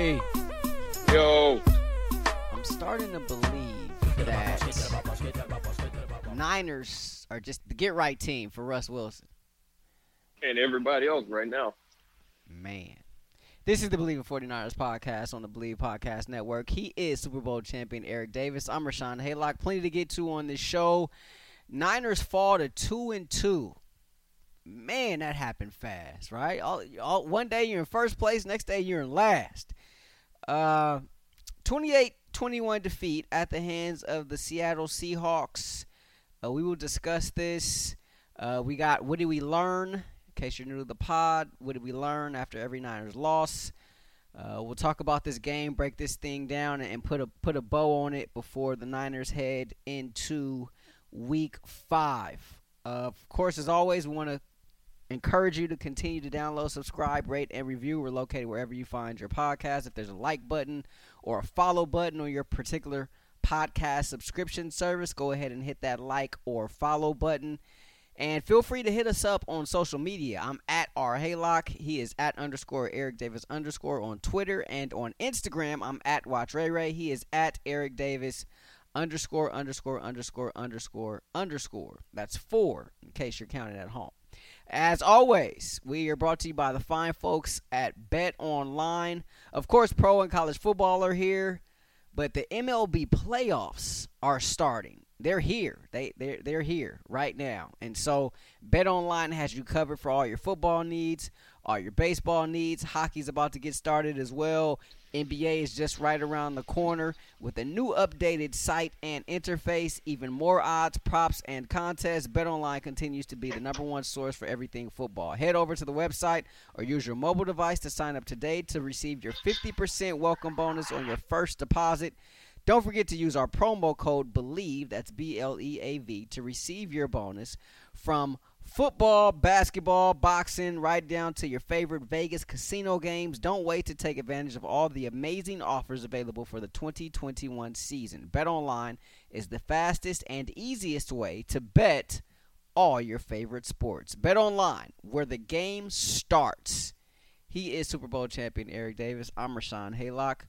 Ray. Yo. I'm starting to believe that Niners are just the get right team for Russ Wilson. And everybody else right now. Man. This is the Bleav in 49ers podcast on the Bleav Podcast Network. He is Super Bowl champion Eric Davis. I'm Rashawn Haylock. Plenty to get to on this show. Niners fall to 2 and 2. Man, that happened fast, right? All, all, one day you're in first place, next day you're in last. Uh, 28 21 defeat at the hands of the Seattle Seahawks. Uh, we will discuss this. Uh, we got what did we learn? In case you're new to the pod, what did we learn after every Niners loss? Uh, we'll talk about this game, break this thing down, and put a put a bow on it before the Niners head into Week Five. of course, as always, we want to encourage you to continue to download, subscribe, rate, and review. We're located wherever you find your podcast. If there's a like button or a follow button on your particular podcast subscription service, go ahead and hit that like or follow button. And feel free to hit us up on social media. I'm at R Haylock. He is at underscore Eric Davis underscore on Twitter and on Instagram. I'm at Watch Ray Ray. He is at Eric Davis underscore underscore underscore underscore underscore. That's four in case you're counting at home. As always, we are brought to you by the fine folks at Bet Online. Of course, pro and college football are here, but the MLB playoffs are starting. They're here. They they're, they're here right now. And so Bet Online has you covered for all your football needs, all your baseball needs. Hockey's about to get started as well. NBA is just right around the corner with a new updated site and interface, even more odds, props, and contests. BetOnline continues to be the number one source for everything football. Head over to the website or use your mobile device to sign up today to receive your 50% welcome bonus on your first deposit. Don't forget to use our promo code BLEAV, that's B L E A V, to receive your bonus from football, basketball, boxing, right down to your favorite Vegas casino games. Don't wait to take advantage of all the amazing offers available for the 2021 season. Bet online is the fastest and easiest way to bet all your favorite sports. Bet online, where the game starts. He is Super Bowl champion Eric Davis. I'm Rashawn Haylock.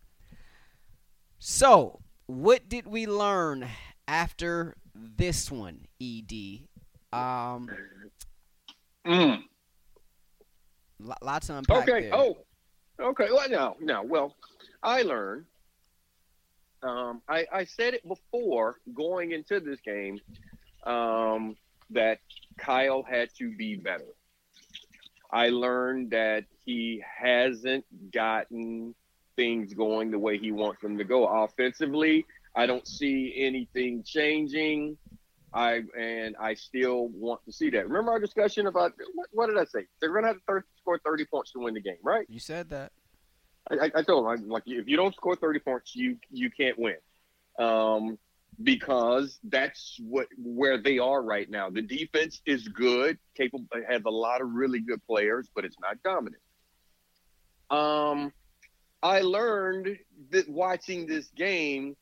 So, what did we learn after this one, ED? Um, mm. lots of unpack Okay. there. Oh. Okay. Well, now, now, well, I learned. Um, I, I said it before going into this game um, that Kyle had to be better. I learned that he hasn't gotten things going the way he wants them to go. Offensively, I don't see anything changing. I and I still want to see that. Remember our discussion about what, what did I say? They're going to have to 30, score thirty points to win the game, right? You said that. I, I, told him like if you don't score thirty points, you you can't win, um, because that's what where they are right now. The defense is good, capable, has a lot of really good players, but it's not dominant. Um, I learned that watching this game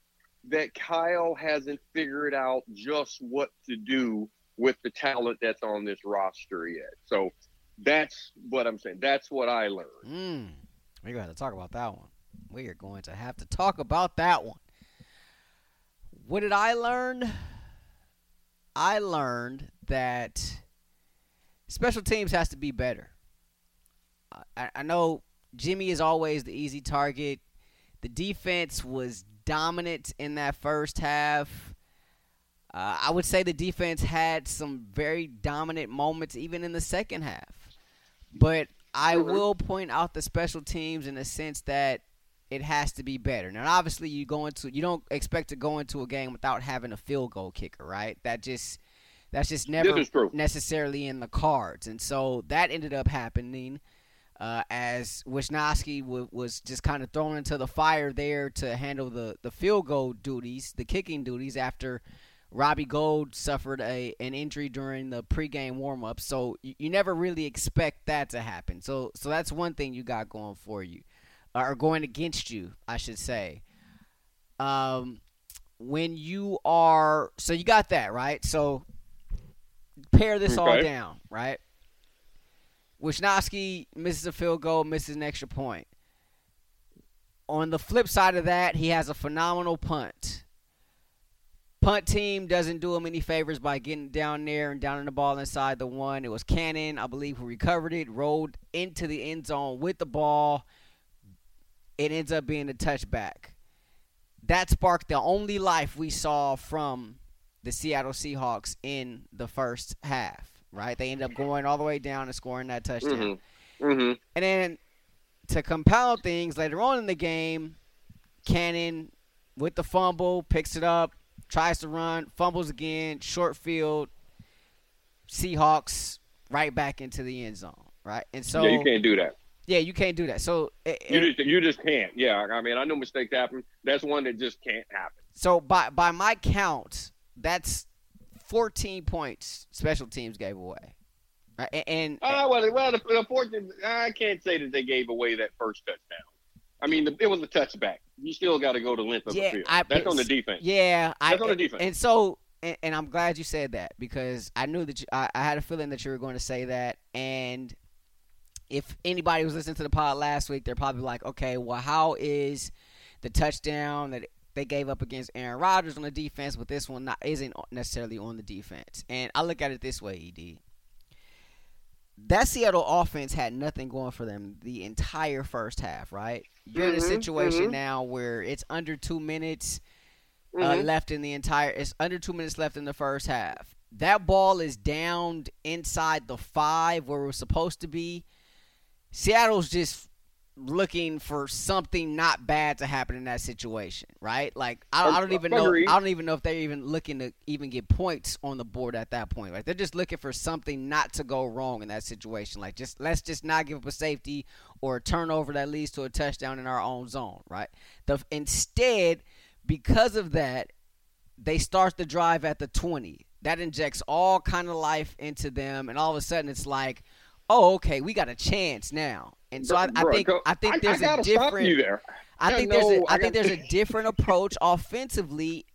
that Kyle hasn't figured out just what to do with the talent that's on this roster yet. So that's what I'm saying. That's what I learned. Mm, we're going to talk about that one. We are going to have to talk about that one. What did I learn? I learned that special teams has to be better. I, I know Jimmy is always the easy target. The defense was dominant in that first half. Uh, I would say the defense had some very dominant moments even in the second half. But I will point out the special teams in the sense that it has to be better. Now, obviously, you go into you don't expect to go into a game without having a field goal kicker, right? That just that's just never necessarily in the cards, and so that ended up happening uh, as Wishnowsky w- was just kind of thrown into the fire there to handle the the field goal duties, the kicking duties after. Robbie Gould suffered a an injury during the pregame warmup, so you, you never really expect that to happen. So so that's one thing you got going for you or going against you, I should say. Um, when you are so you got that right. So pare this okay. all down, right? Wishnowsky misses a field goal, misses an extra point. on the flip side of that, he has a phenomenal punt. Punt team doesn't do him any favors by getting down there and downing the ball inside the one. It was Cannon, I believe, who recovered it, rolled into the end zone with the ball. It ends up being a touchback. That sparked the only life we saw from the Seattle Seahawks in the first half. Right? They end up going all the way down and scoring that touchdown. Mm-hmm. Mm-hmm. And then to compound things later on in the game, Cannon with the fumble picks it up, tries to run, fumbles again, short field. Seahawks right back into the end zone, right? And so yeah, you can't do that. Yeah, you can't do that. So it, You just you just can't. Yeah, I mean, I know mistakes happen. That's one that just can't happen. so by by my count, that's 14 points special teams gave away. Right? And, and Uh, well, well, the, the fortune, I can't say that they gave away that first touchdown. I mean, the, it was a touchback. You still got to go the length of Yeah, the field. I- That's on the defense. Yeah, I, That's on the defense. And so, and, and I'm glad you said that because I knew that you, I, I had a feeling that you were going to say that. And if anybody was listening to the pod last week, they're probably like, okay, well, how is the touchdown that they gave up against Aaron Rodgers on the defense, but this one not, isn't necessarily on the defense? And I look at it this way, Ed. That Seattle offense had nothing going for them the entire first half, right? You're in a Mhm, situation mhm. now where it's under two minutes uh, Mhm. left in the entire. It's under two minutes left in the first half. That ball is downed inside the five where we're supposed to be. Seattle's just looking for something not bad to happen in that situation, right? Like I, I don't even know. I don't even know if they're even looking to even get points on the board at that point. Right? They're just looking for something not to go wrong in that situation. Like just let's just not give up a safety or a turnover that leads to a touchdown in our own zone, right? The instead, because of that, they start the drive at the 20. That injects all kind of life into them, and all of a sudden it's like, oh, okay, we got a chance now. And so I, I Bro, think go- I think there's I a different. I Yeah, think there's a, I I think there's a different approach offensively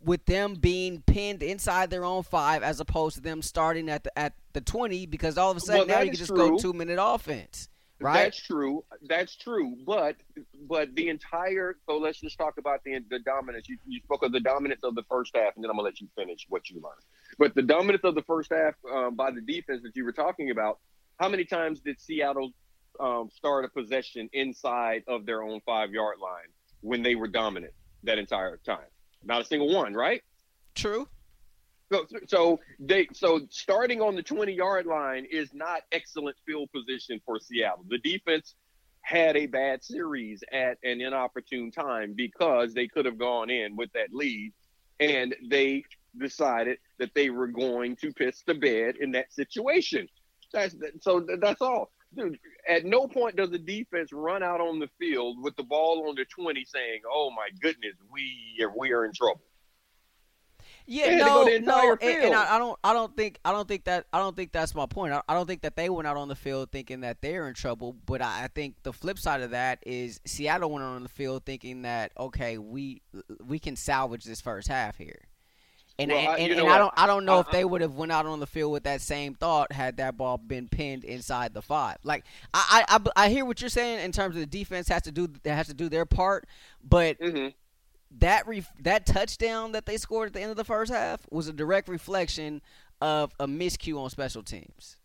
with them being pinned inside their own five as opposed to them starting at the at the 20 because all of a sudden Well, now you can just go two minute offense, right? That's true. That's true. But but the entire so let's just talk about the the dominance. You, you spoke of the dominance of the first half, and then I'm gonna let you finish what you learned. But the dominance of the first half um, by the defense that you were talking about. How many times did Seattle um, start a possession inside of their own five yard line when they were dominant that entire time? Not a single one, right? True. So, so they so starting on the 20 yard line is not excellent field position for Seattle. The defense had a bad series at an inopportune time because they could have gone in with that lead and they decided that they were going to piss the bed in that situation. That's so that's all. Dude, at no point does the defense run out on the field with the ball on the 20 saying, "Oh my goodness, we are, we are in trouble." Yeah, They had to no, go the entire no, and, and. I, I don't, I don't think, I don't think that, I don't think that's my point. I, I don't think that they went out on the field thinking that they're in trouble. But I, I think the flip side of that is Seattle went out on the field thinking that okay, we we can salvage this first half here. And Well, and, I- and, you know and I don't I don't know if they would have went out on the field with that same thought had that ball been pinned inside the five. Like I I, I, hear what you're saying in terms of the defense has to do has to do their part, but hmm that ref- that touchdown that they scored at the end of the first half was a direct reflection of a miscue on special teams.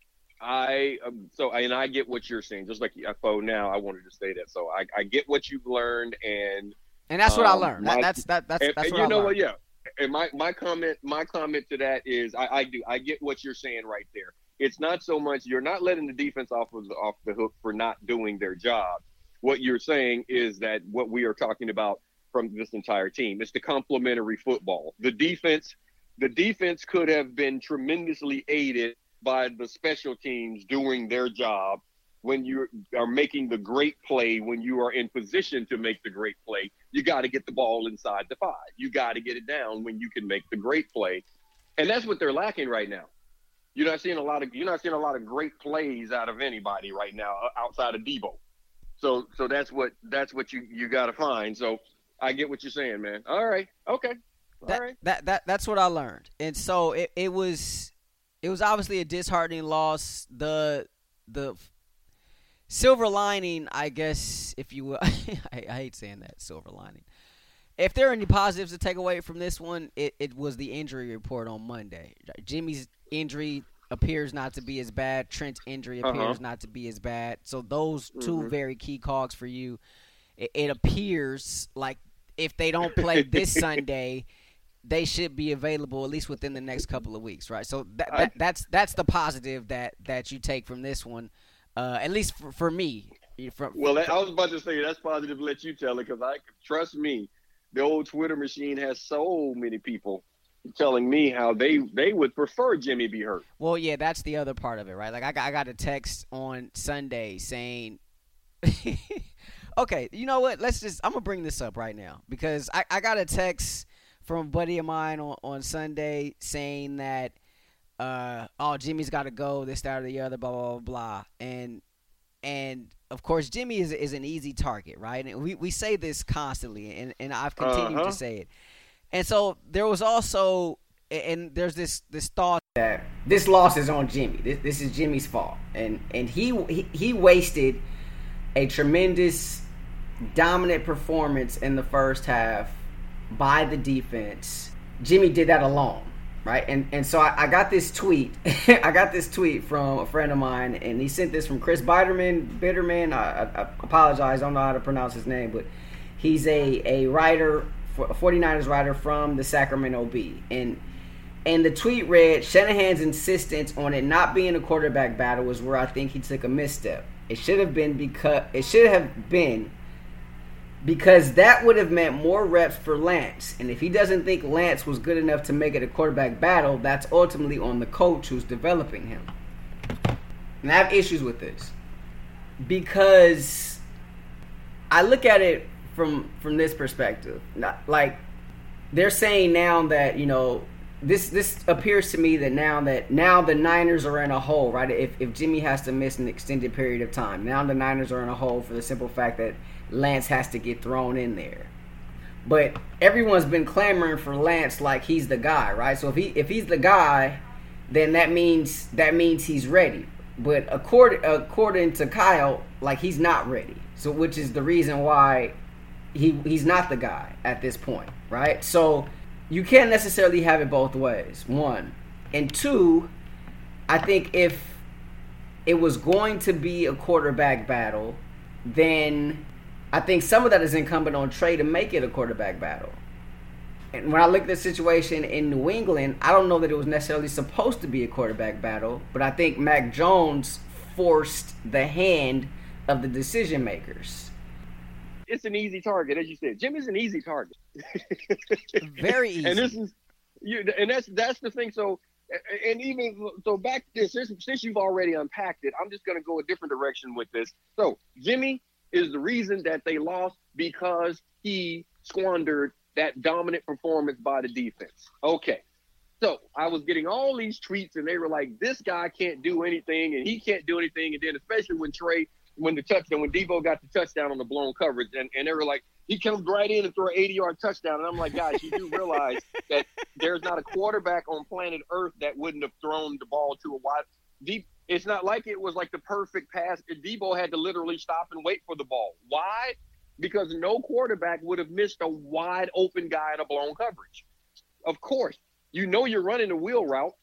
I um, so and I get what you're saying. Just like FO now, I wanted to say that. So I, I get what you've learned, and And that's what I Um, learned. That, that's that that's and, that's and what you I know learned. what? Yeah. And my, my comment my comment to that is I, I do I get what you're saying right there. It's not so much you're not letting the defense off of the, off the hook for not doing their job. What you're saying is that what we are talking about from this entire team is the complementary football. The defense the defense could have been tremendously aided by the special teams doing their job when you are making the great play when you are in position to make the great play you got to get the ball inside the five. You got to get it down when you can make the great play. And that's what they're lacking right now. You're not seeing a lot of you're not seeing a lot of great plays out of anybody right now uh, outside of Deebo so so that's what that's what you you got to find. So I get what you're saying man. All right. Okay. All that, right. that that that's what I learned. And so it, it was it was obviously a disheartening loss. The the silver lining, I guess, if you will. I, I hate saying that silver lining. If there are any positives to take away from this one, it, it was the injury report on Monday. Jimmy's injury appears not to be as bad. Trent's injury Uh-huh. appears not to be as bad. So those 2 Mhm. very key cogs for you. It, it appears like if they don't play this Sunday, they should be available at least within the next couple of weeks, right? So that, that that's that's the positive that that you take from this one, uh, at least for, for me. From Well, I was about to say that's positive. to Let you tell it because I trust me. The old Twitter machine has so many people telling me how they they would prefer Jimmy be hurt. Well, yeah, that's the other part of it, right? Like I got, I got a text on Sunday saying, "Okay, you know what? Let's just I'm gonna bring this up right now because I, I got a text from a buddy of mine on, on Sunday saying that, uh, oh, Jimmy's got to go, this, that, or the other, blah, blah, blah, blah, and and of course Jimmy is is an easy target, right? And we, we say this constantly, and and I've continued Uh-huh. to say it. And so there was also, and there's this this thought that this loss is on Jimmy. This, this is Jimmy's fault, and and he, he he wasted a tremendous dominant performance in the first half by the defense. Jimmy did that alone, right? And and so I, I got this tweet. I got this tweet from a friend of mine, and he sent this from Chris Biderman. Bitterman. I, I, I apologize. I don't know how to pronounce his name, but he's a a writer, a 49ers writer from the Sacramento Bee, and. And the tweet read, Shanahan's insistence on it not being a quarterback battle was where I think he took a misstep. It should have been because it should have been because that would have meant more reps for Lance. And if he doesn't think Lance was good enough to make it a quarterback battle, that's ultimately on the coach who's developing him. And I have issues with this because I look at it from from this perspective. Not, like they're saying now that you know this this appears to me that now that now the Niners are in a hole, right? If if Jimmy has to miss an extended period of time, now the Niners are in a hole for the simple fact that Lance has to get thrown in there. But everyone's been clamoring for Lance like he's the guy, right? So if he if he's the guy, then that means that means he's ready. But according according to Kyle, like he's not ready. So which is the reason why he he's not the guy at this point, right? So you can't necessarily have it both ways. One and two, I think if it was going to be a quarterback battle, then I think some of that is incumbent on Trey to make it a quarterback battle. And when I look at the situation in New England, I don't know that it was necessarily supposed to be a quarterback battle, but I think Mac Jones forced the hand of the decision makers. It's an easy target, as you said. Jimmy's an easy target. Very easy. and this is you and that's that's the thing so and even so back to this since, since you've already unpacked it i'm just going to go a different direction with this so jimmy is the reason that they lost because he squandered that dominant performance by the defense. Okay. So i was getting all these tweets and they were like this guy can't do anything and he can't do anything. And then especially when trey when the touchdown when Deebo got the touchdown on the blown coverage and, and they were like he comes right in and throw an 80 yard touchdown. And i'm like guys you do realize that there's not a quarterback on planet earth that wouldn't have thrown the ball to a wide deep it's not like it was like the perfect pass Deebo had to literally stop and wait for the ball. Why? Because no quarterback would have missed a wide open guy in a blown coverage. Of course you know you're running a wheel route.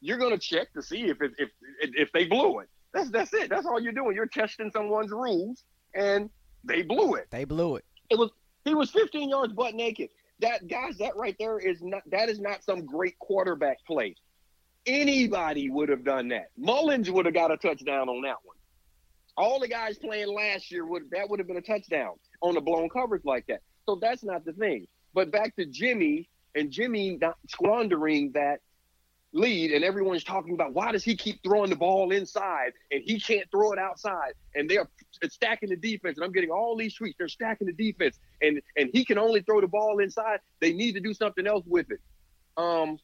You're going to check to see if it, if if they blew it. That's that's it. That's all you're doing. You're testing someone's rules and they blew it. They blew it. it was he was 15 yards butt naked. That guys, that right there is not that is not some great quarterback play. Anybody would have done that. Mullens would have got a touchdown on that one. All the guys playing last year would that would have been a touchdown on a blown coverage like that. So that's not the thing. But back to Jimmy and Jimmy not squandering that lead and everyone's talking about why does he keep throwing the ball inside and he can't throw it outside and they're stacking the defense and I'm getting all these tweets they're stacking the defense and and he can only throw the ball inside they need to do something else with it um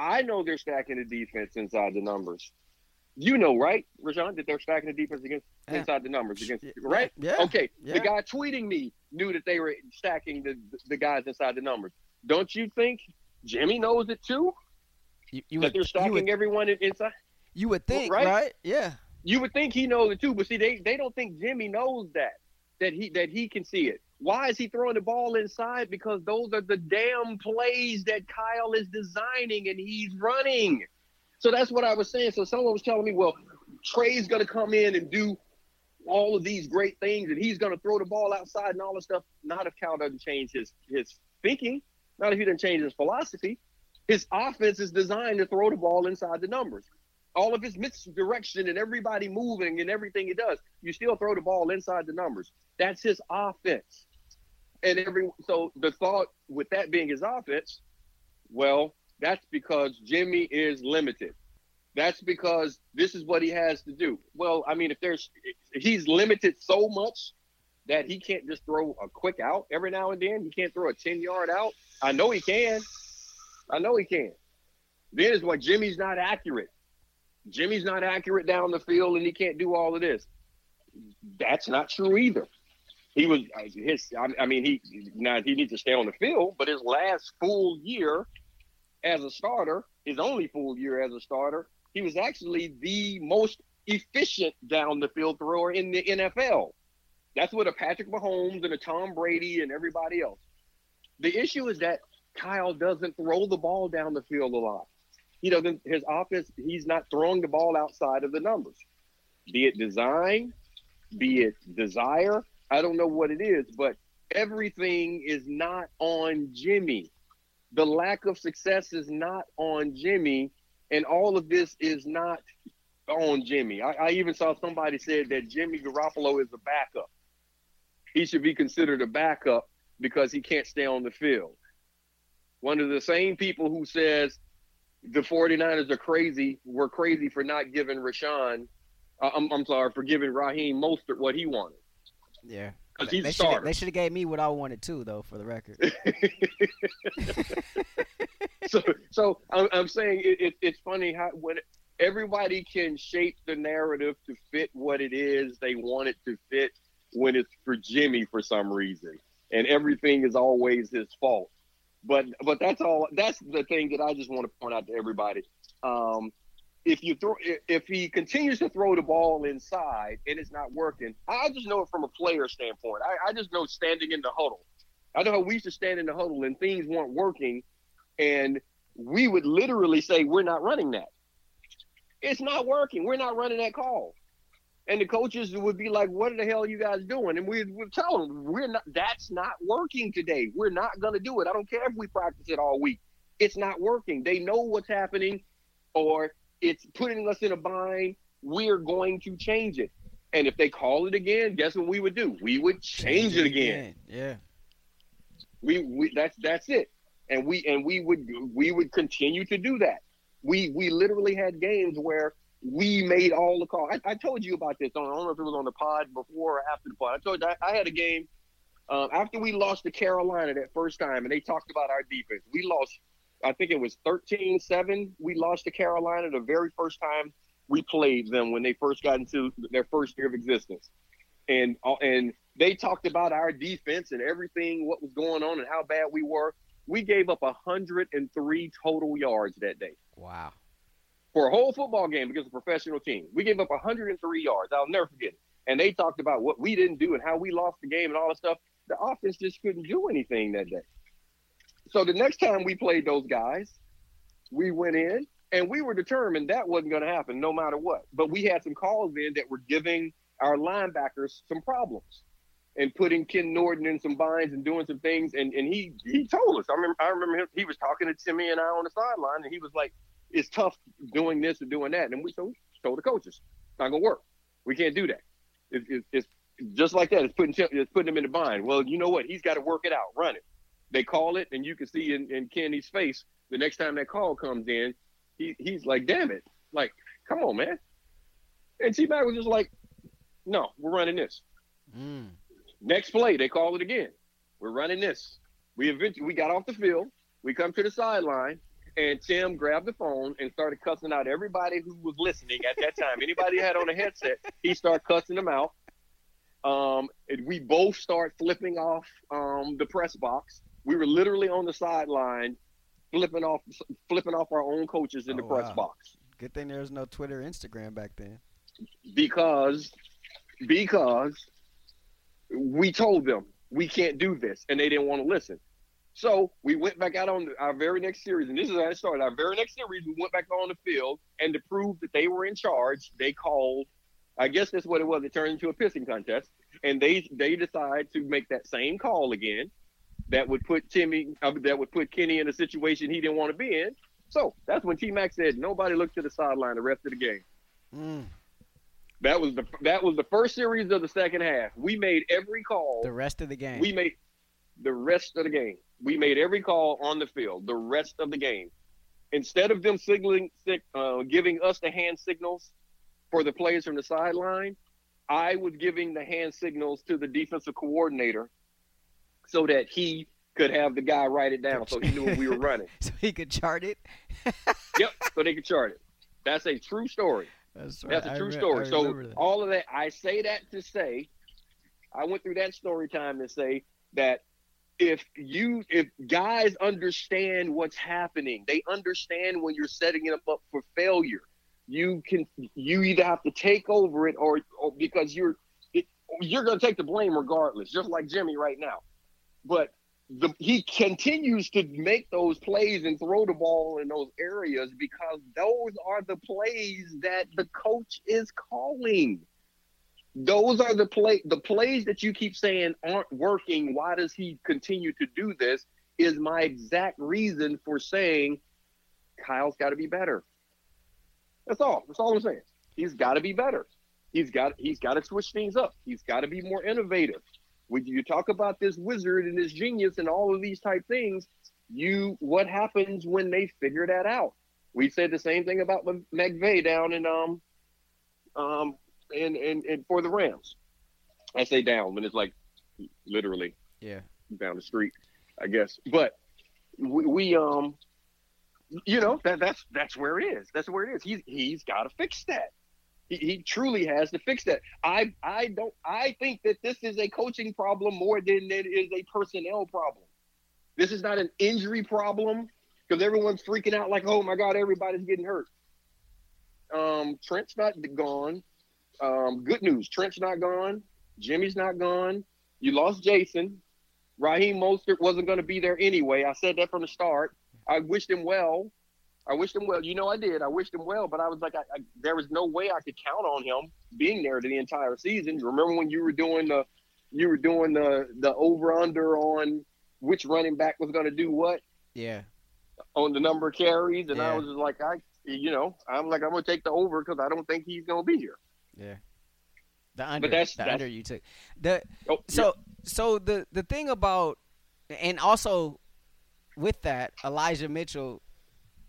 I know they're stacking the defense inside the numbers you know right Rashawn that they're stacking the defense against Yeah. inside the numbers against right Yeah. okay Yeah. the guy tweeting me knew that they were stacking the the guys inside the numbers don't you think Jimmy knows it too You, you that would, they're stacking would, everyone inside. you would think, right? right? Yeah. You would think he knows it too, but see, they, they don't think Jimmy knows that that he that he can see it. Why is he throwing the ball inside? Because those are the damn plays that Kyle is designing and he's running. So that's what I was saying. So someone was telling me, well, Trey's going to come in and do all of these great things and he's going to throw the ball outside and all this stuff. Not if Kyle doesn't change his his thinking. Not if he doesn't change his philosophy. His offense is designed to throw the ball inside the numbers. All of his misdirection and everybody moving and everything he does, you still throw the ball inside the numbers. That's his offense. And every so the thought with that being his offense, well, that's because Jimmy is limited. That's because this is what he has to do. Well, I mean, if there's he's limited so much that he can't just throw a quick out every now and then. He can't throw a 10 yard out. I know he can. I know he can. Then is what Jimmy's not accurate. Jimmy's not accurate down the field and he can't do all of this. That's not true either. He was his. I mean, he now he needs to stay on the field, but his last full year as a starter, his only full year as a starter, he was actually the most efficient down the field thrower in the NFL. That's what a Patrick Mahomes and a Tom Brady and everybody else. The issue is that Kyle doesn't throw the ball down the field a lot. He doesn't. His offense. He's not throwing the ball outside of the numbers. Be it design, be it desire. I don't know what it is, but everything is not on Jimmy. The lack of success is not on Jimmy, and all of this is not on Jimmy. I, I even saw somebody said that Jimmy Garoppolo is a backup. He should be considered a backup because he can't stay on the field. One of the same people who says the 49ers are crazy, were crazy for not giving Rashawn, uh, I'm, I'm sorry, for giving Raheem Mostert what he wanted. Yeah. Because he's They a should starter. they should have gave me what I wanted too, though, for the record. so so I'm, I'm saying it, it, it's funny how when everybody can shape the narrative to fit what it is they want it to fit when it's for Jimmy for some reason, and everything is always his fault. But but that's all. That's the thing that I just want to point out to everybody. Um, if you throw, if- he continues to throw the ball inside and it's not working, I just know it from a player standpoint. I, I just know standing in the huddle. I know how we used to stand in the huddle and things weren't working, and we would literally say, "We're not running that. It's not working. We're not running that call." And the coaches would be like, "What the hell are you guys doing?" And we would tell them, "We're not. That's not working today. We're not to do it. I don't care if we practice it all week. It's not working. They know what's happening, or it's putting us in a bind. We're going to change it. And if they call it again, guess what we would do? We would change, it again. Yeah. We, we that's that's it. And we and we would we would continue to do that. We we literally had games where we made all the calls. I, I told you about this. I don't know if it was on the pod before or after the pod. I told you I, I had a game um, after we lost to Carolina that first time, and they talked about our defense. We lost. I think it was 13-7. We lost to Carolina the very first time we played them when they first got into their first year of existence. And uh, and they talked about our defense and everything, what was going on, and how bad we were. We gave up 103 total yards that day Wow. for a whole football game against a professional team. We gave up 103 yards. I'll never forget it. And they talked about what we didn't do and how we lost the game and all that stuff. The offense just couldn't do anything that day. So the next time we played those guys, we went in and we were determined that wasn't going to happen no matter what. But we had some calls in that were giving our linebackers some problems and putting Ken Norton in some binds and doing some things. And, and he he told us. I remember I remember him. He was talking to Timmy and I on the sideline, and he was like, "It's tough doing this and doing that." And we so we told the coaches, "It's not gonna work. We can't do that. It, it, it's just like that. It's putting it's putting him in the bind. Well, you know what? He's got to work it out. Run it. They call it, and you can see in, in Kenny's face the next time that call comes in, he he's like, "Damn it! Like, come on, man." And T Mac was just like, "No, we're running this." Mm. Next play, they call it again. We're running this. We eventually we got off the field. We come to the sideline, and Tim grabbed the phone and started cussing out everybody who was listening at that time. Anybody had on a headset, he started cussing them out. Um, and we both start flipping off um, the press box. We were literally on the sideline, flipping off flipping off our own coaches in the Oh, press wow. box. Good thing there was no Twitter, or Instagram back then. because because we told them we can't do this, and they didn't want to listen. So we went back out on our very next series, and this is how it started. Our very next series, we went back on the field, and to prove that they were in charge, they called. I guess that's what it was. It turned into a pissing contest, and they they decide to make that same call again. That would put Timmy, uh, that would put Kenny in a situation he didn't want to be in. So that's when T Mac said, "Nobody looked to the sideline the rest of the game." Mm. That was the that was the first series of the second half. We made every call. The rest of the game. We made the rest of the game. We made every call on the field. The rest of the game. Instead of them signaling, uh, giving us the hand signals for the players from the sideline, I was giving the hand signals to the defensive coordinator so that he could have the guy write it down so he knew what we were running. so he could chart it. yep, so they could chart it. That's a true story. That's, right. That's a true I story. so all of that, I say that to say, I went through that story time to say that if you if guys understand what's happening, they understand when you're setting them up for failure. You can you either have to take over it or, or because you're it, you're going to take the blame regardless, just like Jimmy right now. But the, he continues to make those plays and throw the ball in those areas because those are the plays that the coach is calling. Those are the play the plays that you keep saying aren't working. Why does he continue to do this? Is my exact reason for saying Kyle's got to be better. That's all. That's all I'm saying. He's got to be better. He's got he's got to switch things up. He's got to be more innovative when you talk about this wizard and this genius and all of these type things, you what happens when they figure that out? We said the same thing about McVay down in um um and in, in for the Rams. I say down when it's like literally yeah down the street, I guess. But we, we um you know that that's that's where it is. That's where it is. He's he's got to fix that. He, he truly has to fix that. I I don't I think that this is a coaching problem more than it is a personnel problem. This is not an injury problem because everyone's freaking out like, oh my God, everybody's getting hurt. Um, Trent's not gone. Um, good news, Trent's not gone. Jimmy's not gone. You lost Jason. Raheem Mostert wasn't going to be there anyway. I said that from the start. I wished him well. I wished him well. You know, I did. I wished him well, but I was like, I, I, there was no way I could count on him being there the entire season. Remember when you were doing the, you were doing the the over under on which running back was going to do what? Yeah. On the number of carries, and yeah. I was just like, I, you know, I'm like, I'm going to take the over because I don't think he's going to be here. Yeah. The under, but that's, the that's, under you took. The oh, so yeah. so the the thing about, and also with that, Elijah Mitchell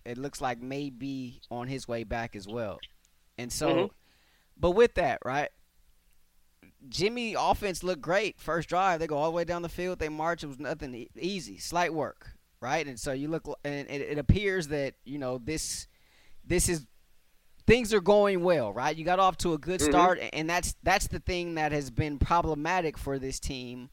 it looks like may be on his way back as well. And so, mm-hmm. but with that, right? Jimmy offense looked great first drive. They go all the way down the field. They march. It was nothing easy, slight work, right? And so you look, and it, it appears that you know this, this is things are going well, right? You got off to a good mm-hmm. start, and that's that's the thing that has been problematic for this team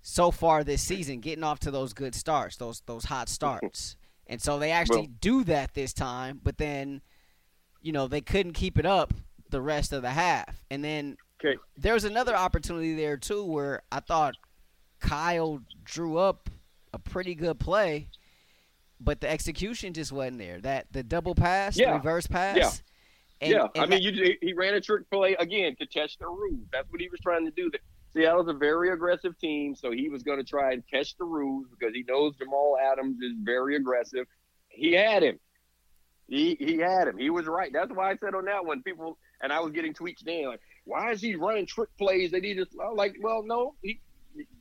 so far this season, getting off to those good starts, those those hot starts. And so they actually well, do that this time, but then, you know, they couldn't keep it up the rest of the half. And then okay. there was another opportunity there, too, where I thought Kyle drew up a pretty good play, but the execution just wasn't there. That the double pass, yeah. the reverse pass. Yeah. And, yeah, and I mean, that, you, he ran a trick play again to test the rules. That's what he was trying to do. Seattle's a very aggressive team, so he was going to try and catch the rules because he knows Jamal Adams is very aggressive. He had him. He he had him. He was right. That's why I said on that one, people and I was getting tweets then like, why is he running trick plays that he just like? Well, no, he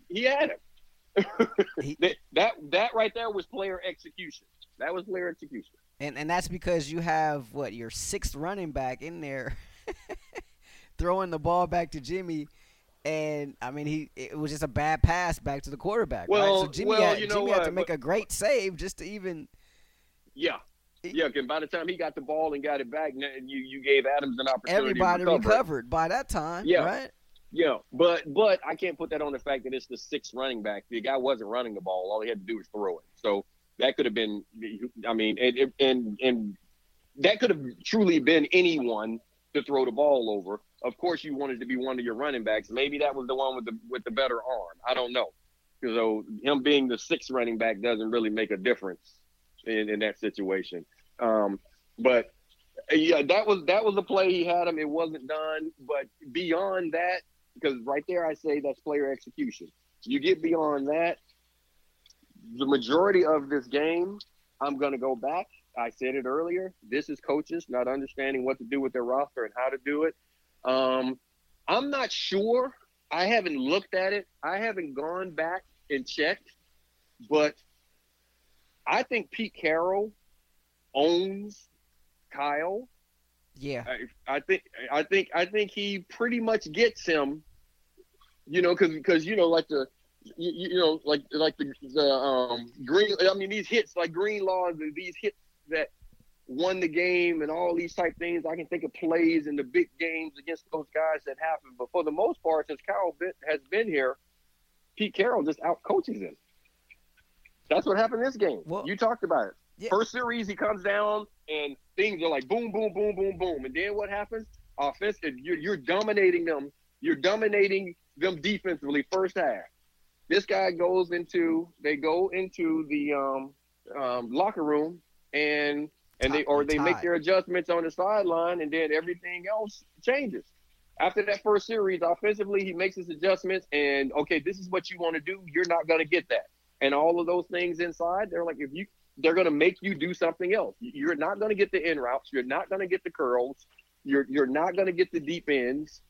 he had him. he, that that right there was player execution. That was player execution. And and that's because you have what your sixth running back in there, throwing the ball back to Jimmy and I mean he it was just a bad pass back to the quarterback. Well, right? so Jimmy well, had, you know Jimmy what? had to make a great save just to even. Yeah, yeah. And by the time he got the ball and got it back, you you gave Adams an opportunity. Everybody recover. recovered by that time. Yeah. Right. Yeah, but but I can't put that on the fact that it's the sixth running back. The guy wasn't running the ball. All he had to do was throw it. So that could have been. I mean, and and and that could have truly been anyone to throw the ball over. Of course, you wanted to be one of your running backs. Maybe that was the one with the with the better arm. I don't know. So him being the sixth running back doesn't really make a difference in, in that situation. Um, but yeah, that was that was a play he had him. It wasn't done. But beyond that, because right there I say that's player execution. You get beyond that, the majority of this game, I'm going to go back. I said it earlier. This is coaches not understanding what to do with their roster and how to do it. Um, I'm not sure. I haven't looked at it. I haven't gone back and checked, but I think Pete Carroll owns Kyle. Yeah, I, I think I think I think he pretty much gets him. You know, because because you know like the you, you, know like like the the um green. I mean these hits like Greenlaw, and these hits that won the game and all these type things. I can think of plays in the big games against those guys that happen. But for the most part, since Kyle has been here, Pete Carroll just out coaches him. That's what happened this game. Well, you talked about it. Yeah. First series, he comes down and things are like boom, boom, boom, boom, boom. And then what happens? Offensive, you're, you're dominating them. You're dominating them defensively first half. This guy goes into, they go into the um, um, locker room and and they or they make their adjustments on the sideline, and then everything else changes. After that first series, offensively, he makes his adjustments, and okay, this is what you want to do. You're not going to get that, and all of those things inside. They're like, if you they're going to make you do something else. You're not going to get the in routes. You're not going to get the curls. You're you're not going to get the deep ends.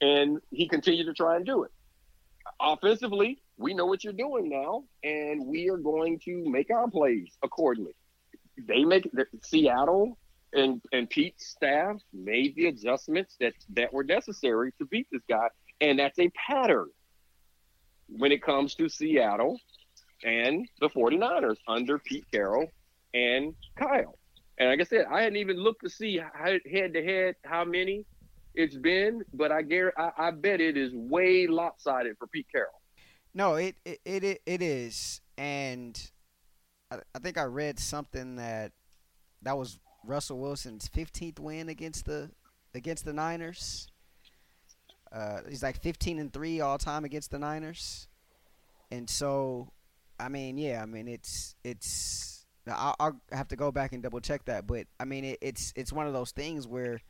And he continued to try and do it. Offensively, we know what you're doing now, and we are going to make our plays accordingly. They make the, Seattle and and Pete's staff made the adjustments that that were necessary to beat this guy, and that's a pattern when it comes to Seattle and the 49ers under Pete Carroll and Kyle. And like I said, I hadn't even looked to see head to head how many it's been, but I, guarantee, I, I bet it is way lopsided for Pete Carroll. No, it it it, it is, and I, I think I read something that that was Russell Wilson's 15th win against the against the Niners. Uh, he's like 15 and three all time against the Niners, and so I mean, yeah, I mean it's it's I'll, I'll have to go back and double check that, but I mean it, it's it's one of those things where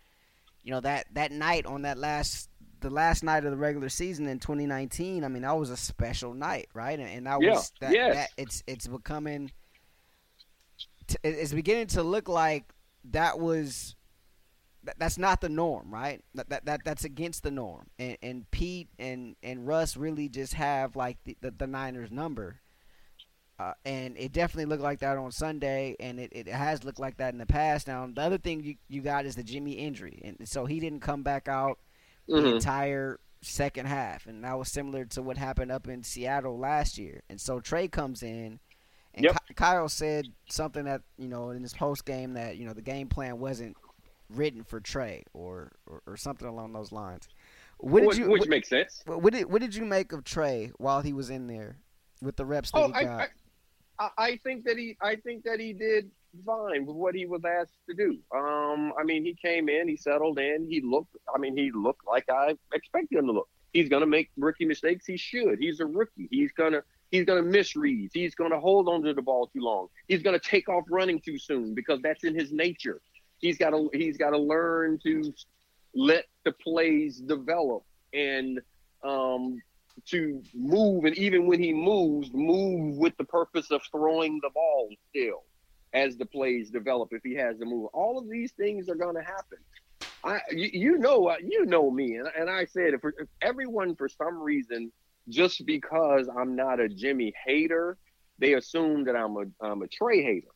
you know that that night on that last the last night of the regular season in 2019 i mean that was a special night right and, and that yeah. was that, yes. that it's it's becoming it's beginning to look like that was that's not the norm right that, that, that that's against the norm and and pete and and russ really just have like the, the, the niners number uh, and it definitely looked like that on Sunday, and it, it has looked like that in the past. Now, the other thing you, you got is the Jimmy injury, and so he didn't come back out mm-hmm. the entire second half, and that was similar to what happened up in Seattle last year. And so Trey comes in, and yep. Kyle said something that you know in his post game that you know the game plan wasn't written for Trey or or, or something along those lines. What did you, which what, makes sense. What did what did you make of Trey while he was in there with the reps that oh, he got? I, I, think that he I think that he did fine with what he was asked to do. Um, I mean, he came in, he settled in, he looked. I mean, he looked like I expected him to look. He's gonna make rookie mistakes. He should. He's a rookie. He's gonna he's gonna miss reads. He's gonna hold on to the ball too long. He's gonna take off running too soon because that's in his nature. He's got to he's got to learn to let the plays develop and um, to move, and even when he moves, move with the purpose of throwing the ball still as the plays develop. If he has to move, all of these things are going to happen. I, you, you know, you know me, and, and I said if, if everyone for some reason, just because I'm not a Jimmy hater, they assume that I'm a I'm a Trey hater,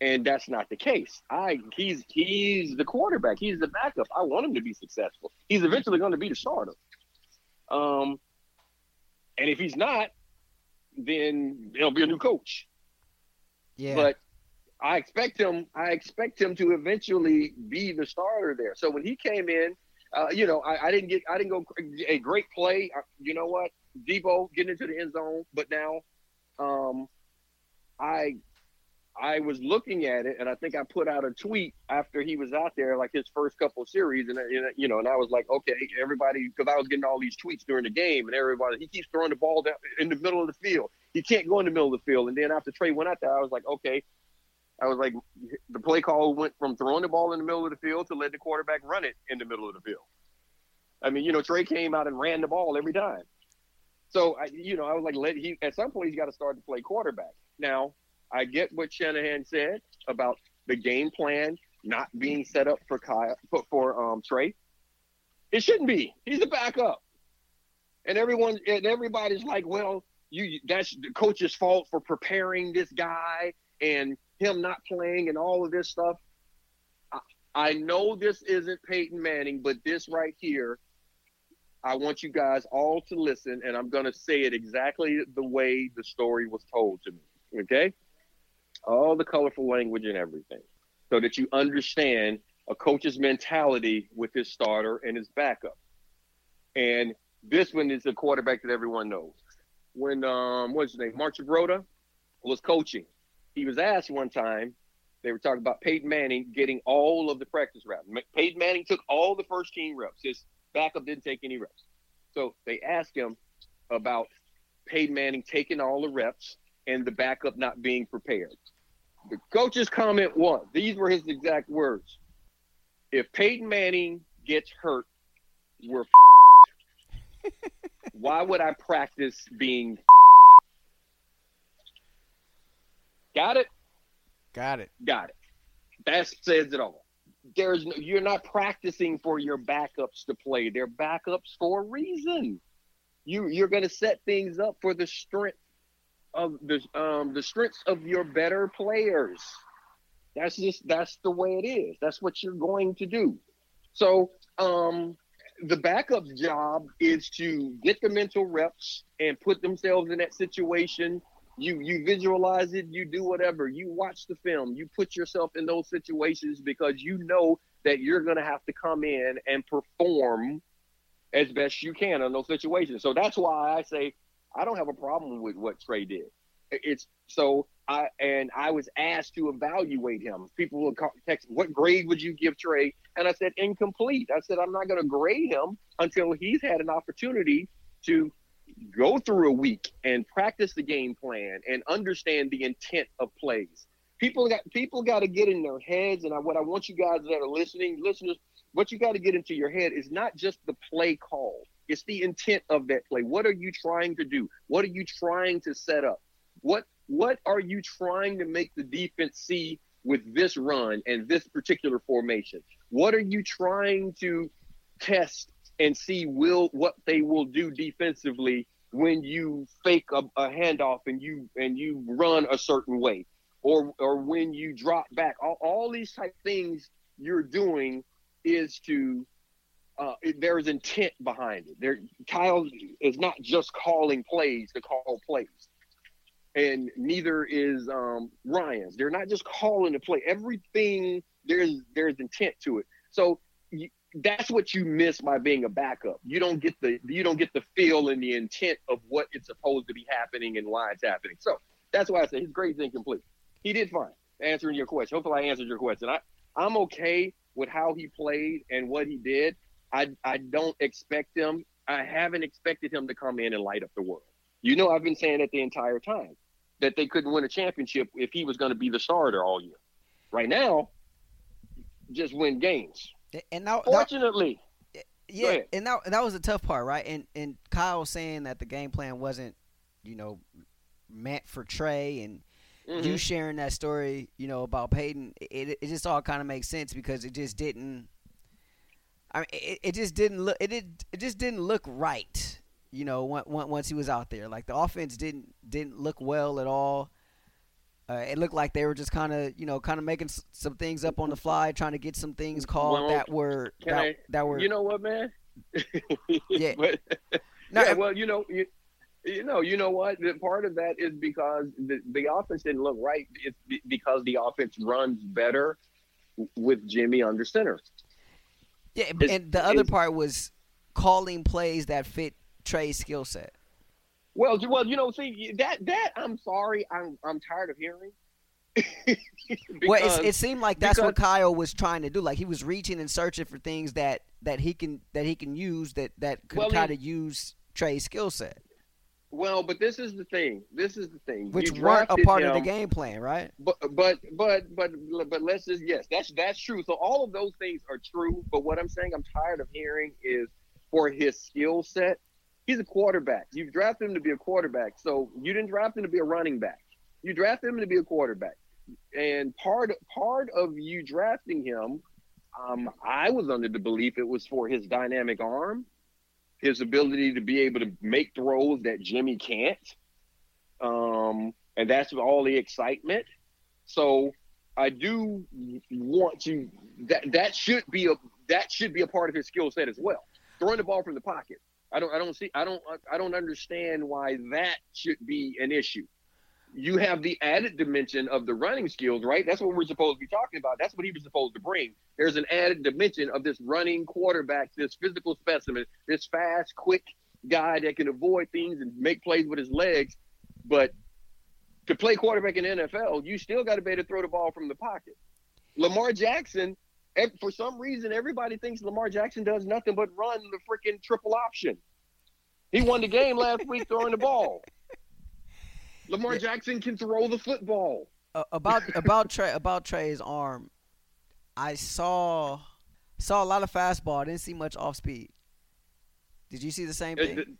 and that's not the case. I he's he's the quarterback, he's the backup. I want him to be successful. He's eventually going to be the starter. Um, and if he's not, then there'll be a new coach. Yeah. But I expect him. I expect him to eventually be the starter there. So when he came in, uh, you know, I, I, didn't get. I didn't go a great play. Uh, you know what, Deebo getting into the end zone, but now, um, I I was looking at it, and I think I put out a tweet after he was out there, like his first couple series, and, and you know, and I was like, okay, everybody, because I was getting all these tweets during the game, and everybody, he keeps throwing the ball down in the middle of the field. He can't go in the middle of the field. And then after Trey went out there, I was like, okay, I was like, the play call went from throwing the ball in the middle of the field to let the quarterback run it in the middle of the field. I mean, you know, Trey came out and ran the ball every time. So, I, you know, I was like, let he at some point he's got to start to play quarterback. Now, I get what Shanahan said about the game plan not being set up for Kyle for, for um, Trey. It shouldn't be. He's a backup, and everyone and everybody's like, well, you that's the coach's fault for preparing this guy and him not playing and all of this stuff. I, I know this isn't Peyton Manning, but this right here I want you guys all to listen, and I'm going to say it exactly the way the story was told to me. Okay? All the colorful language and everything, so that you understand a coach's mentality with his starter and his backup. And this one is a quarterback that everyone knows. When um, what's his name, Mark Rhoda was coaching, he was asked one time. They were talking about Peyton Manning getting all of the practice reps. Peyton Manning took all the first team reps. His backup didn't take any reps. So they asked him about Peyton Manning taking all the reps and the backup not being prepared. The coach's comment was these were his exact words. If Peyton Manning gets hurt, we're Why would I practice being Got it? Got it. Got it. That says it all there's no, you're not practicing for your backups to play. They're backups for a reason. You you're going to set things up for the strength of the um the strengths of your better players. That's just that's the way it is. That's what you're going to do. So um the backup job is to get the mental reps and put themselves in that situation you you visualize it you do whatever you watch the film you put yourself in those situations because you know that you're going to have to come in and perform as best you can in those situations. So that's why i say i don't have a problem with what trey did. It's so i and i was asked to evaluate him. People will text what grade would you give trey? And i said incomplete. I said i'm not going to grade him until he's had an opportunity to go through a week and practice the game plan and understand the intent of plays. People got people got to get in their heads, and I, what I want you guys that are listening, listeners, what you got to get into your head is not just the play call; it's the intent of that play. What are you trying to do? What are you trying to set up? What what are you trying to make the defense see with this run and this particular formation? What are you trying to test and see will what they will do defensively when you fake a, a handoff and you and you run a certain way or or when you drop back all, all these type things you're doing is to uh, there's intent behind it. There, Kyle is not just calling plays to call plays, and neither is um, Ryan's. They're not just calling the play. Everything there's there's intent to it. So that's what you miss by being a backup. You don't get the you don't get the feel and the intent of what it's supposed to be happening and why it's happening. So that's why I say his grade's incomplete. He did fine answering your question. Hopefully, I answered your question. I I'm okay with how he played and what he did. I I don't expect him. I haven't expected him to come in and light up the world. You know, I've been saying it the entire time that they couldn't win a championship if he was going to be the starter all year. Right now, just win games. And now, fortunately, that, yeah, and that that was the tough part, right? And and Kyle saying that the game plan wasn't, you know, meant for Trey, and mm-hmm. you sharing that story, you know, about Peyton, it it just all kind of makes sense because it just didn't. I mean, it, it just didn't look it did it just didn't look right, you know, once he was out there. Like the offense didn't didn't look well at all. Uh, it looked like they were just kind of, you know, kind of making s- some things up on the fly, trying to get some things called well, that were that, I, that, were. You know what, man? yeah. but, no, yeah. Well, you know, you, you know, you know what? The part of that is because the, the offense didn't look right. It's because the offense runs better with Jimmy under center. Yeah, it's, and the other part was calling plays that fit Trey's skill set. Well, well, you know, see that that I'm sorry, I'm I'm tired of hearing well, it's, it seemed like that's because, what Kyle was trying to do. Like he was reaching and searching for things that that he can that he can use that that could well, kind of use Trey's skill set. Well, but this is the thing. This is the thing. Which weren't a part him, of the game plan, right? But but but but but let's just yes, that's that's true. So all of those things are true. But what I'm saying, I'm tired of hearing is for his skill set. He's a quarterback. You've drafted him to be a quarterback. So you didn't draft him to be a running back. You drafted him to be a quarterback. And part part of you drafting him, um, I was under the belief it was for his dynamic arm his ability to be able to make throws that Jimmy can't. Um, and that's all the excitement. So I do want to that that should be a that should be a part of his skill set as well. Throwing the ball from the pocket. I don't I don't see I don't I don't understand why that should be an issue you have the added dimension of the running skills, right? That's what we're supposed to be talking about. That's what he was supposed to bring. There's an added dimension of this running quarterback, this physical specimen, this fast, quick guy that can avoid things and make plays with his legs. But to play quarterback in NFL, you still got to be able to throw the ball from the pocket. Lamar Jackson, for some reason, everybody thinks Lamar Jackson does nothing but run the freaking triple option. He won the game last week throwing the ball. Lamar. Jackson can throw the football. Uh, about about Trey about Trey's arm, I saw saw a lot of fastball. I didn't see much off speed. Did you see the same uh, thing?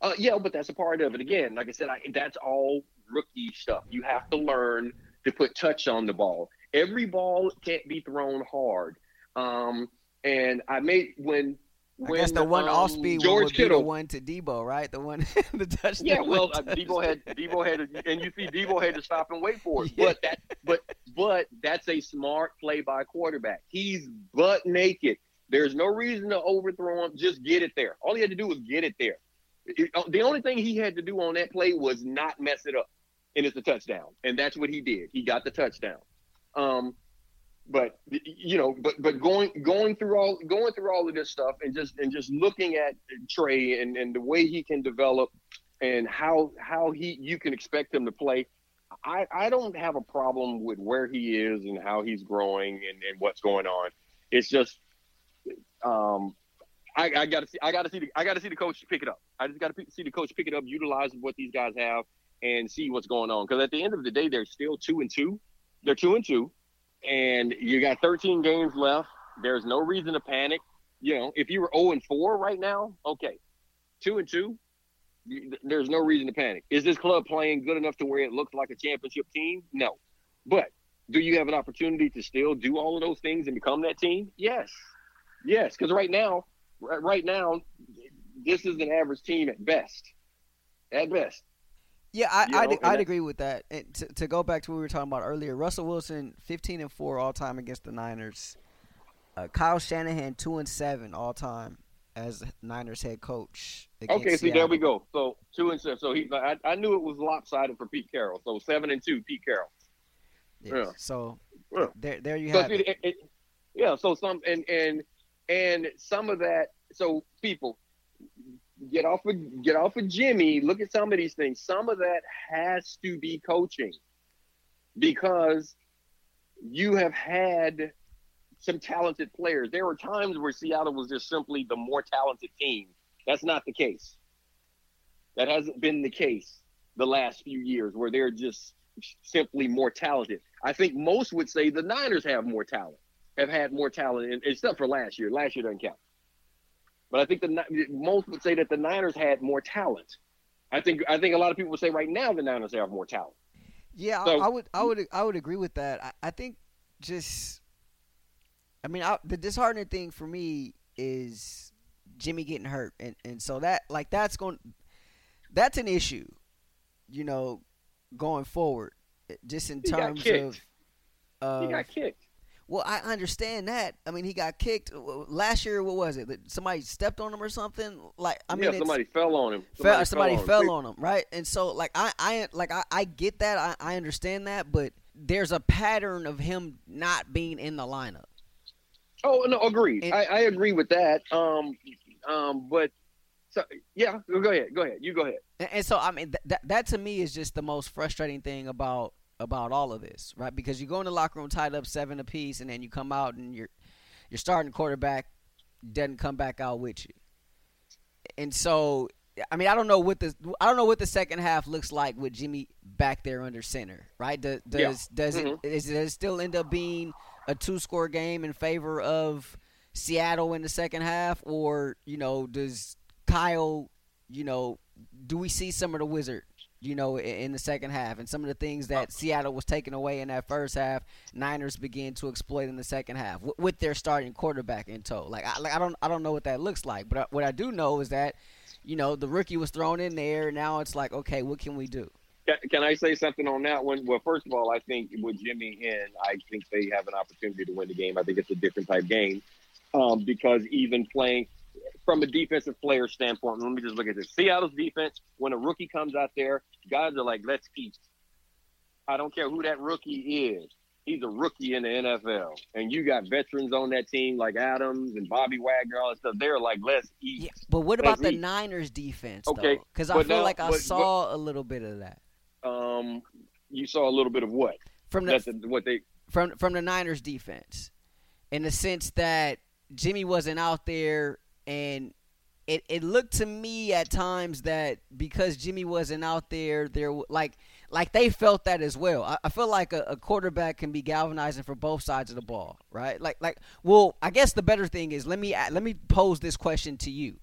Uh, yeah, but that's a part of it. Again, like I said, I, that's all rookie stuff. You have to learn to put touch on the ball. Every ball can't be thrown hard. Um, and I made when I guess the one um, off speed George would Kittle. be the one to Deebo, right? The one the touchdown. Yeah, well, uh, Deebo had Deebo had, and you see Deebo had to stop and wait for it. Yeah. But that, but but that's a smart play by quarterback. He's butt naked. There's no reason to overthrow him. Just get it there. All he had to do was get it there. It, uh, the only thing he had to do on that play was not mess it up, and it's a touchdown. And that's what he did. He got the touchdown. Um, but you know, but but going going through all going through all of this stuff and just and just looking at Trey and, and the way he can develop and how how he you can expect him to play. I, I don't have a problem with where he is and how he's growing and, and what's going on. It's just um I, I gotta see I gotta see the I gotta see the coach pick it up. I just gotta see the coach pick it up, utilize what these guys have and see what's going on. Because at the end of the day, they're still two and two. They're two and two and you got 13 games left. There's no reason to panic. You know, if you were 0 and 4 right now, okay, two and two, there's no reason to panic. Is this club playing good enough to where it looks like a championship team? No, but do you have an opportunity to still do all of those things and become that team? Yes, yes. Because right now, right now, this is an average team at best. At best. Yeah, I, you know, I'd, I'd agree with that. And to, to go back to what we were talking about earlier, Russell Wilson, fifteen and four all time against the Niners. Uh, Kyle Shanahan, two and seven all time as Niners head coach. Okay, see, there we go. So two and seven. So he, I, I knew it was lopsided for Pete Carroll. So seven and two, Pete Carroll. Yeah. yeah. So yeah. there, there you so have it. It, it. Yeah. So some and and and some of that. So people, get off of get off of Jimmy. Look at some of these things. Some of that has to be coaching because you have had some talented players. There were times where Seattle was just simply the more talented team. That's not the case. That hasn't been the case the last few years where they're just simply more talented. I think most would say the Niners have more talent, have had more talent, except for last year. Last year doesn't count. But I think the most would say that the Niners had more talent. I think I think a lot of people would say right now the Niners have more talent. Yeah, so, I, I, would I would I would agree with that. I, I think just I mean I, the disheartening thing for me is Jimmy getting hurt, and and so that like that's going that's an issue, you know, going forward. Just in terms of, of he got kicked. Well, I understand that. I mean, he got kicked last year. What was it? Somebody stepped on him or something? Like, I mean, yeah, somebody fell on him. Somebody, fell, somebody fell, fell on, him. right? And so, like, I, I, like, I, I get that. I, I understand that, but there's a pattern of him not being in the lineup. Oh no, agreed. And, I, I agree with that. Um, um, but so yeah, go ahead, go ahead. You go ahead. And, and so, I mean, th- that that to me is just the most frustrating thing about about all of this, right? Because you go in the locker room tied up seven apiece, and then you come out and your your starting quarterback doesn't come back out with you. And so, I mean, I don't know what the I don't know what the second half looks like with Jimmy back there under center, right? Does does, Yeah. does Mhm. it is, does it still end up being a two score game in favor of Seattle in the second half, or you know, does Kyle, you know, do we see some of the wizard, you know, in, the second half, and some of the things that Seattle was taking away in that first half, Niners begin to exploit in the second half with, with their starting quarterback in tow. Like I, like I don't I don't know what that looks like, but I, what I do know is that, you know, the rookie was thrown in there. Now it's like, okay, what can we do? Can, can I say something on that one? Well, first of all, I think with Jimmy in, I think they have an opportunity to win the game. I think it's a different type game um, because even playing from a defensive player standpoint, let me just look at this. Seattle's defense, when a rookie comes out there, guys are like, let's eat. I don't care who that rookie is. He's a rookie in the NFL. And you got veterans on that team like Adams and Bobby Wagner, all that stuff. They're like, let's eat. Yeah, but what about Let's the eat. Niners defense Okay. Because I but feel now- like I but- saw a little bit of that Um, you saw a little bit of what? from the the, what they from from the Niners defense, in the sense that Jimmy wasn't out there, and it it looked to me at times that because Jimmy wasn't out there, there like like they felt that as well. I, I feel like a, a quarterback can be galvanizing for both sides of the ball, right? Like like well, I guess the better thing is let me let me pose this question to you.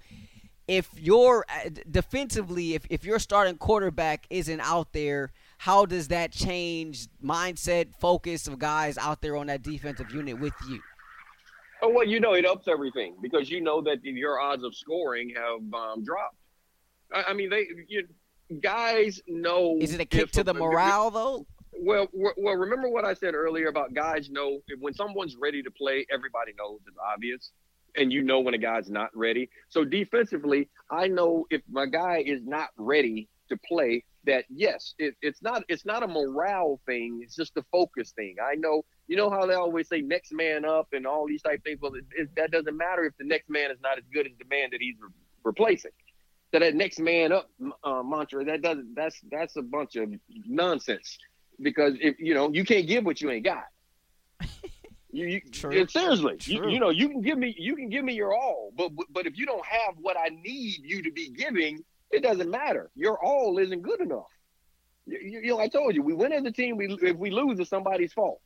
If you're uh, defensively, if, if your starting quarterback isn't out there, how does that change mindset, focus of guys out there on that defensive unit with you? Oh well, you know it ups everything because you know that your odds of scoring have um, dropped. I, I mean, they you, guys know. Is it a kick to the morale though? Well, well, well, remember what I said earlier about guys know when someone's ready to play, everybody knows it's obvious, and you know when a guy's not ready. So defensively, I know if my guy is not ready to play, that yes, it, it's not it's not a morale thing. It's just a focus thing. I know. You know how they always say next man up and all these type things. Well, it, it, that doesn't matter if the next man is not as good as the man that he's re- replacing. So that next man up uh, mantra that doesn't that's that's a bunch of nonsense because if you know you can't give what you ain't got. You, you True. seriously, you, True. you know you can give me you can give me your all, but but if you don't have what I need you to be giving, it doesn't matter. Your all isn't good enough. You, you, you know, I told you we win as a team. We if we lose, it's somebody's fault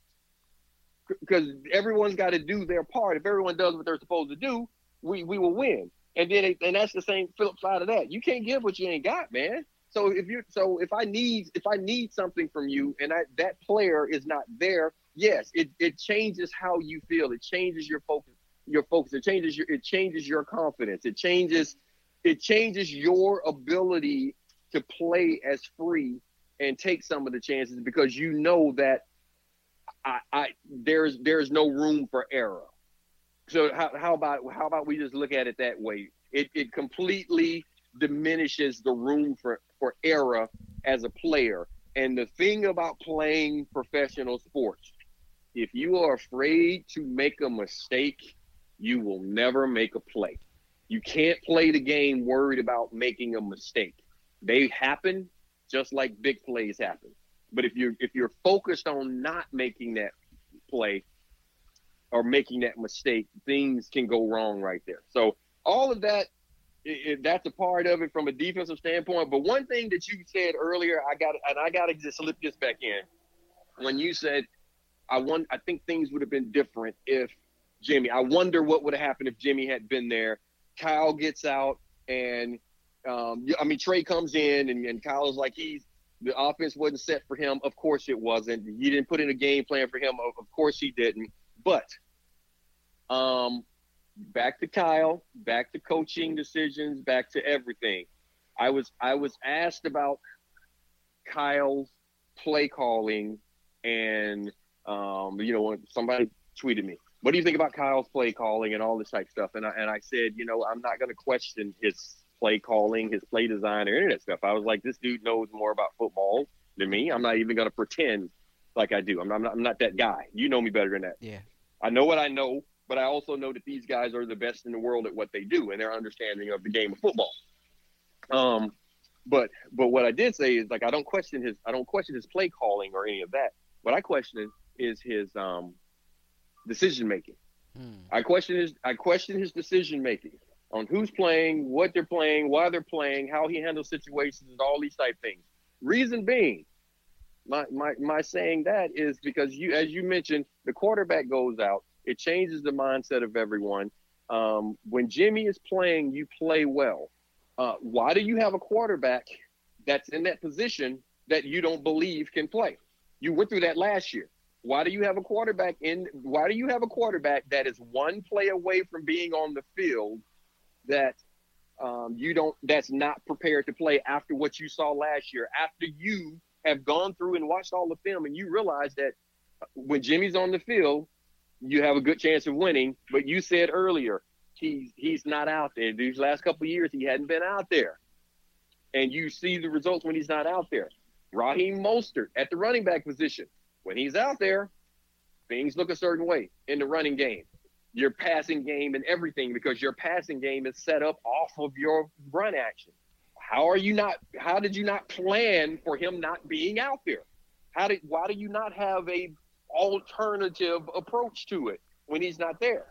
because everyone's got to do their part. If everyone does what they're supposed to do, we we will win. And then it, and that's the same flip side of that. You can't give what you ain't got, man. So if you so if I need if I need something from you and I, that player is not there, yes, it, it changes how you feel. It changes your focus. Your focus. It changes your it changes your confidence. It changes it changes your ability to play as free and take some of the chances because you know that I, I there's there's no room for error. So how, how about how about we just look at it that way? It it completely diminishes the room for for error as a player. And the thing about playing professional sports, if you are afraid to make a mistake, you will never make a play. You can't play the game worried about making a mistake. They happen just like big plays happen. But if you're if you're focused on not making that play or making that mistake, things can go wrong right there. So all of that, i i that's a part of it from a defensive standpoint. But one thing that you said earlier, I got and I got to just slip this back in when you said, "I want." I think things would have been different if Jimmy. I wonder what would have happened if Jimmy had been there. Kyle gets out, and um, I mean Trey comes in, and, and Kyle is like he's the offense wasn't set for him. Of course it wasn't. You didn't put in a game plan for him. Of, course he didn't. But um, back to Kyle, back to coaching decisions, back to everything. I was I was asked about Kyle's play calling, and um, you know, somebody tweeted me, "What do you think about Kyle's play calling and all this type of stuff?" And I and I said, you know, I'm not going to question his play calling, his play design, or any of that stuff. I was like, this dude knows more about football than me. I'm not even going to pretend like I do. I'm not, I'm not I'm not that guy. You know me better than that. Yeah. I know what I know, but I also know that these guys are the best in the world at what they do and their understanding of the game of football. Um, But but what I did say is like I don't question his I don't question his play calling or any of that. What I question is his um decision making. Hmm. I question his I question his decision making on who's playing, what they're playing, why they're playing, how he handles situations, and all these type things. Reason being, my my my saying that is because you as you mentioned, the quarterback goes out. It changes the mindset of everyone. Um, when Jimmy is playing, you play well. Uh, why do you have a quarterback that's in that position that you don't believe can play? You went through that last year. Why do you have a quarterback in? Why do you have a quarterback that is one play away from being on the field that um, you don't? That's not prepared to play after what you saw last year. After you have gone through and watched all the film and you realize that when Jimmy's on the field, you have a good chance of winning. But you said earlier he's he's not out there. These last couple years he hadn't been out there, and you see the results when he's not out there. Raheem Mostert at the running back position when he's out there, things look a certain way in the running game. Your passing game and everything because your passing game is set up off of your run action. How are you not? How did you not plan for him not being out there? How did? Why do you not have a alternative approach to it when he's not there?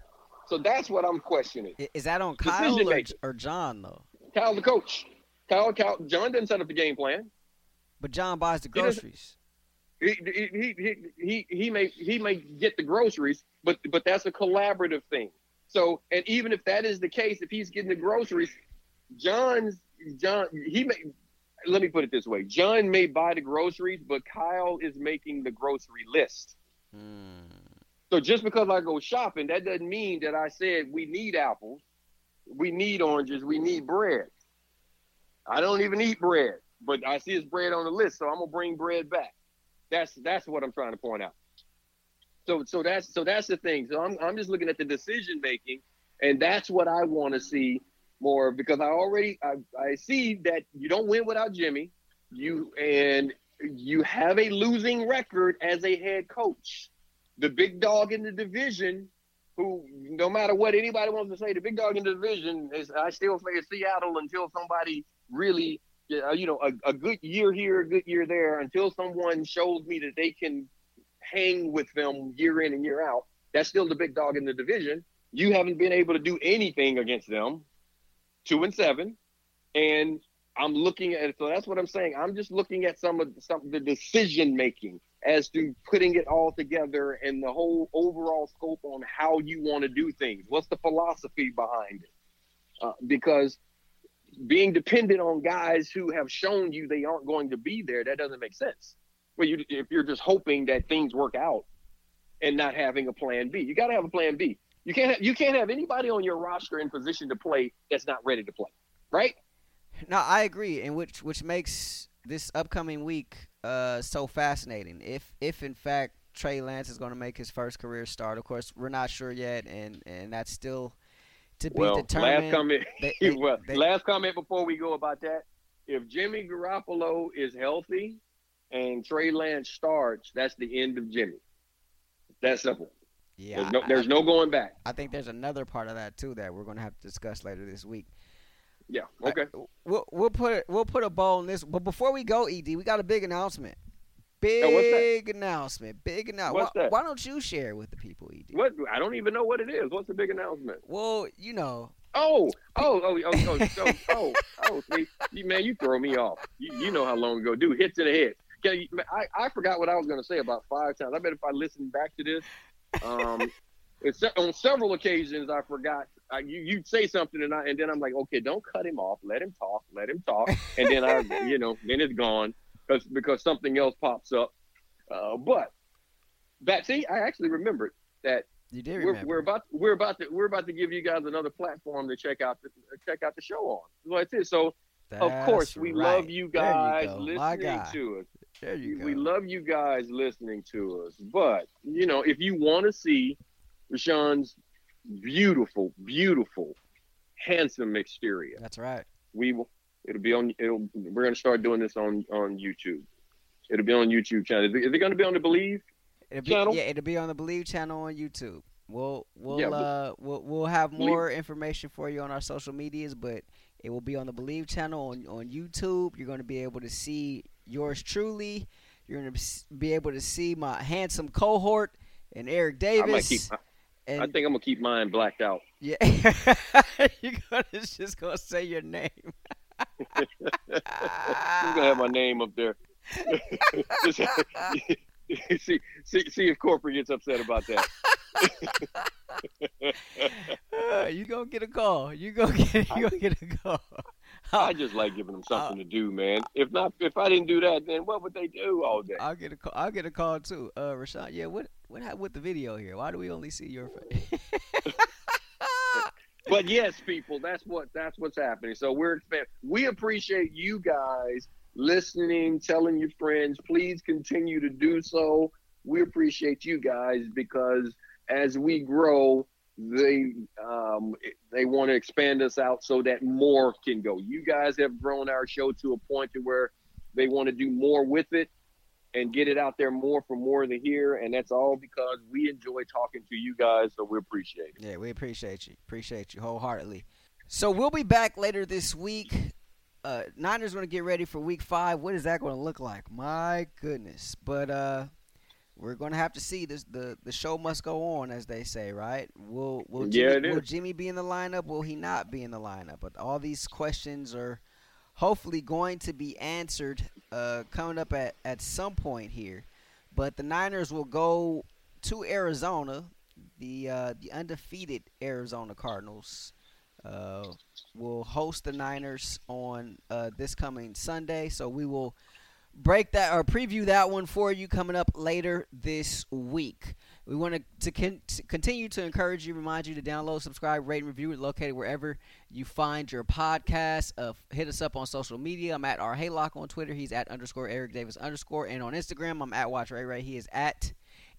So that's what I'm questioning. Is that on Kyle or, or John though? Kyle, the coach, Kyle, Kyle, John didn't set up the game plan. But John buys the groceries. He he he he may he may get the groceries, but but that's a collaborative thing. So and even if that is the case, if he's getting the groceries, John's John he may let me put it this way: John may buy the groceries, but Kyle is making the grocery list. So just because I go shopping, that doesn't mean that I said we need apples, we need oranges, we need bread. I don't even eat bread, but I see his bread on the list, so I'm gonna bring bread back. That's that's what I'm trying to point out. So so that's so that's the thing. So I'm I'm just looking at the decision making, and that's what I want to see more because I already I, I see that you don't win without Jimmy, you and you have a losing record as a head coach the big dog in the division, who no matter what anybody wants to say, the big dog in the division is I still say Seattle until somebody really, you know, a, a good year here, a good year there, until someone shows me that they can hang with them year in and year out. That's still the big dog in the division. You haven't been able to do anything against them. Two and seven, and I'm looking at so that's what I'm saying. I'm just looking at some of some of the decision making as to putting it all together and the whole overall scope on how you want to do things. What's the philosophy behind it? Uh, because being dependent on guys who have shown you they aren't going to be there, that doesn't make sense. Well, you, if you're just hoping that things work out and not having a plan B, you got to have a plan B. You can't have, you can't have anybody on your roster in position to play that's not ready to play, right? No, I agree, and which which makes this upcoming week uh so fascinating. If if in fact Trey Lance is going to make his first career start, of course we're not sure yet, and and that's still to be well, determined. last comment. They- they- well, they- last comment before we go about that. If Jimmy Garoppolo is healthy and Trey Lance starts, that's the end of Jimmy. That's simple. yeah, There's no, I- there's no going back. I think there's another part of that too that we're going to have to discuss later this week. Yeah. Okay. We'll we'll put we'll put a bow on this. But before we go, Ed, we got a big announcement. Big announcement. Big announcement. Why, why don't you share with the people, Ed? What? I don't even know what it is. What's the big announcement? Well, you know, Oh, oh, oh, oh, oh, oh, oh, oh, see, you, man, you throw me off. You, you know how long ago, dude. Hits in the head. Can you, I, I forgot what I was going to say about five times. I bet if I listen back to this, um, it's, on several occasions I forgot. I, you you say something and I and then I'm like, okay, don't cut him off. Let him talk. Let him talk. And then I, you know, then it's gone because because something else pops up. Uh, but that see, I actually remembered that you did we're, remember. we're about we're about to we're about to give you guys another platform to check out the check out the show on. So that's it. So of course we right. love you guys. My listening to us. There you go. We love you guys listening to us. But you know, if you want to see Rashawn's beautiful, beautiful, handsome exterior, That's right. we will. It'll be on. It'll. We're gonna start doing this on on YouTube. It'll be on YouTube channel. Is it, is it gonna be on the Bleav? It'll be, Channel? yeah, it'll be on the Bleav channel on YouTube. We'll we'll Yeah, uh we'll we'll have Bleav- more information for you on our social medias, but It will be on the Bleav channel on, on YouTube. You're going to be able to see yours truly. You're going to be able to see my handsome cohort and Eric Davis. And, I think I'm gonna keep mine blacked out. Yeah, you're gonna just gonna say your name. I'm gonna have my name up there. see, see, see if corporate gets upset about that. uh, you gonna get a call. You gonna get. You gonna get a call. I just like giving them something uh, to do, man. If not, if I didn't do that, then what would they do all day? I'll get a call. I'll get a call too, uh, Rashawn. Yeah, what what happened with the video here? Why do we only see your face? But yes, people, that's what that's what's happening. So we're we appreciate you guys listening, telling your friends. Please continue to do so. We appreciate you guys because as we grow, they um, they want to expand us out so that more can go. You guys have grown our show to a point to where they want to do more with it and get it out there more for more to hear. And that's all because we enjoy talking to you guys, so we appreciate it. Yeah, we appreciate you. Appreciate you wholeheartedly. So we'll be back later this week. Uh, Niners going to get ready for Week Five. What is that going to look like? My goodness! But uh, we're going to have to see this. The the show must go on, as they say, right? Will will Jimmy, yeah, will Jimmy be in the lineup? Will he not be in the lineup? But all these questions are hopefully going to be answered uh, coming up at at some point here. But the Niners will go to Arizona. The uh, the undefeated Arizona Cardinals uh, will host the Niners on uh, this coming Sunday. So we will break that or preview that one for you coming up later this week. We want to, con- to continue to encourage you, remind you to download, subscribe, rate, and review it located wherever you find your podcast. Uh, hit us up on social media. I'm at R Haylock on Twitter. He's at underscore Eric Davis underscore. And on Instagram, I'm at Watch Ray Ray. He is at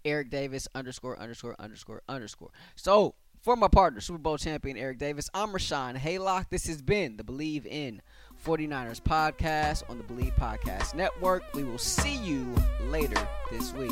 Eric Davis underscore underscore underscore underscore. So for my partner, Super Bowl champion Eric Davis, I'm Rashawn Haylock. This has been the Bleav in 49ers podcast on the Bleav Podcast Network. We will see you later this week.